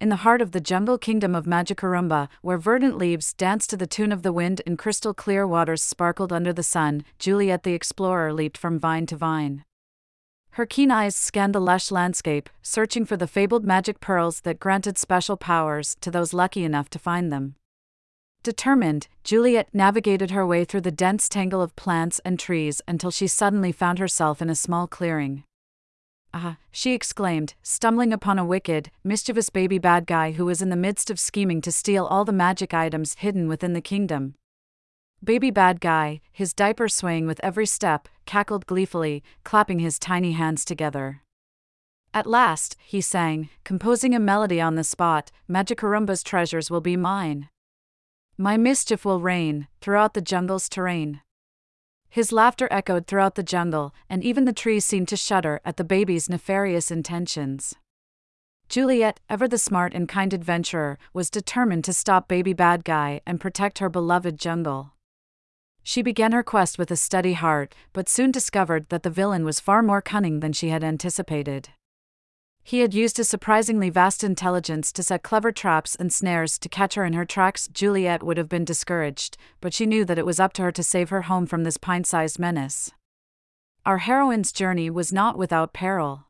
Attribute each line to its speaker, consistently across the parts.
Speaker 1: in the heart of the jungle kingdom of Magicaroomba, where verdant leaves danced to the tune of the wind and crystal clear waters sparkled under the sun, Juliet the explorer leaped from vine to vine. Her keen eyes scanned the lush landscape, searching for the fabled magic pearls that granted special powers to those lucky enough to find them. Determined, Juliet navigated her way through the dense tangle of plants and trees until she suddenly found herself in a small clearing. Ah, she exclaimed, stumbling upon a wicked, mischievous baby bad guy who was in the midst of scheming to steal all the magic items hidden within the kingdom. Baby bad guy, his diaper swaying with every step, cackled gleefully, clapping his tiny hands together. At last, he sang, composing a melody on the spot Magicaroomba's treasures will be mine. My mischief will reign throughout the jungle's terrain. His laughter echoed throughout the jungle, and even the trees seemed to shudder at the baby's nefarious intentions. Juliet, ever the smart and kind adventurer, was determined to stop Baby Bad Guy and protect her beloved jungle. She began her quest with a steady heart, but soon discovered that the villain was far more cunning than she had anticipated. He had used his surprisingly vast intelligence to set clever traps and snares to catch her in her tracks. Juliet would have been discouraged, but she knew that it was up to her to save her home from this pint sized menace. Our heroine's journey was not without peril.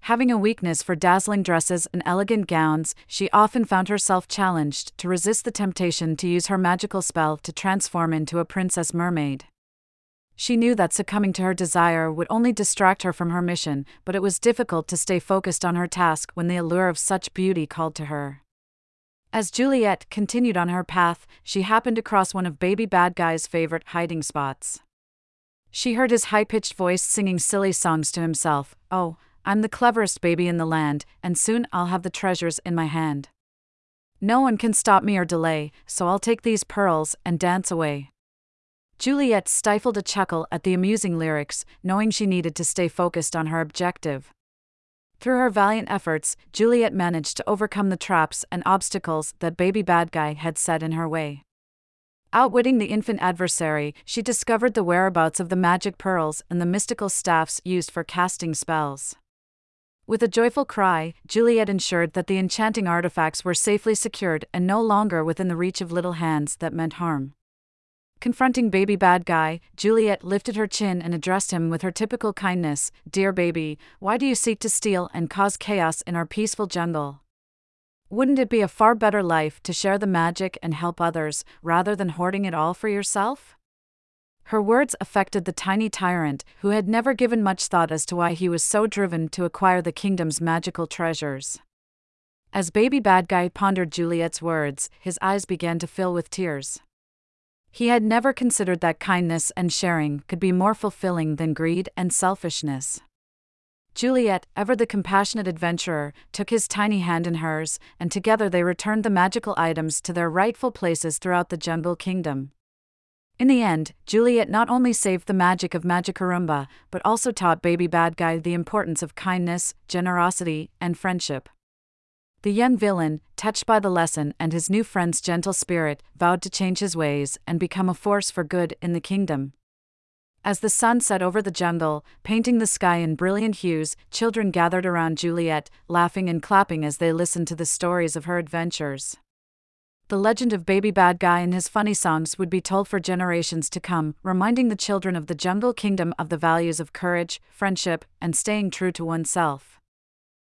Speaker 1: Having a weakness for dazzling dresses and elegant gowns, she often found herself challenged to resist the temptation to use her magical spell to transform into a princess mermaid. She knew that succumbing to her desire would only distract her from her mission, but it was difficult to stay focused on her task when the allure of such beauty called to her. As Juliet continued on her path, she happened across one of Baby Bad Guy's favorite hiding spots. She heard his high pitched voice singing silly songs to himself Oh, I'm the cleverest baby in the land, and soon I'll have the treasures in my hand. No one can stop me or delay, so I'll take these pearls and dance away. Juliet stifled a chuckle at the amusing lyrics, knowing she needed to stay focused on her objective. Through her valiant efforts, Juliet managed to overcome the traps and obstacles that Baby Bad Guy had set in her way. Outwitting the infant adversary, she discovered the whereabouts of the magic pearls and the mystical staffs used for casting spells. With a joyful cry, Juliet ensured that the enchanting artifacts were safely secured and no longer within the reach of little hands that meant harm. Confronting baby bad guy, Juliet lifted her chin and addressed him with her typical kindness Dear baby, why do you seek to steal and cause chaos in our peaceful jungle? Wouldn't it be a far better life to share the magic and help others, rather than hoarding it all for yourself? Her words affected the tiny tyrant, who had never given much thought as to why he was so driven to acquire the kingdom's magical treasures. As Baby Bad Guy pondered Juliet's words, his eyes began to fill with tears. He had never considered that kindness and sharing could be more fulfilling than greed and selfishness. Juliet, ever the compassionate adventurer, took his tiny hand in hers, and together they returned the magical items to their rightful places throughout the jungle kingdom. In the end, Juliet not only saved the magic of Magicaroomba, but also taught Baby Bad Guy the importance of kindness, generosity, and friendship. The young villain, touched by the lesson and his new friend's gentle spirit, vowed to change his ways and become a force for good in the kingdom. As the sun set over the jungle, painting the sky in brilliant hues, children gathered around Juliet, laughing and clapping as they listened to the stories of her adventures. The legend of Baby Bad Guy and his funny songs would be told for generations to come, reminding the children of the jungle kingdom of the values of courage, friendship, and staying true to oneself.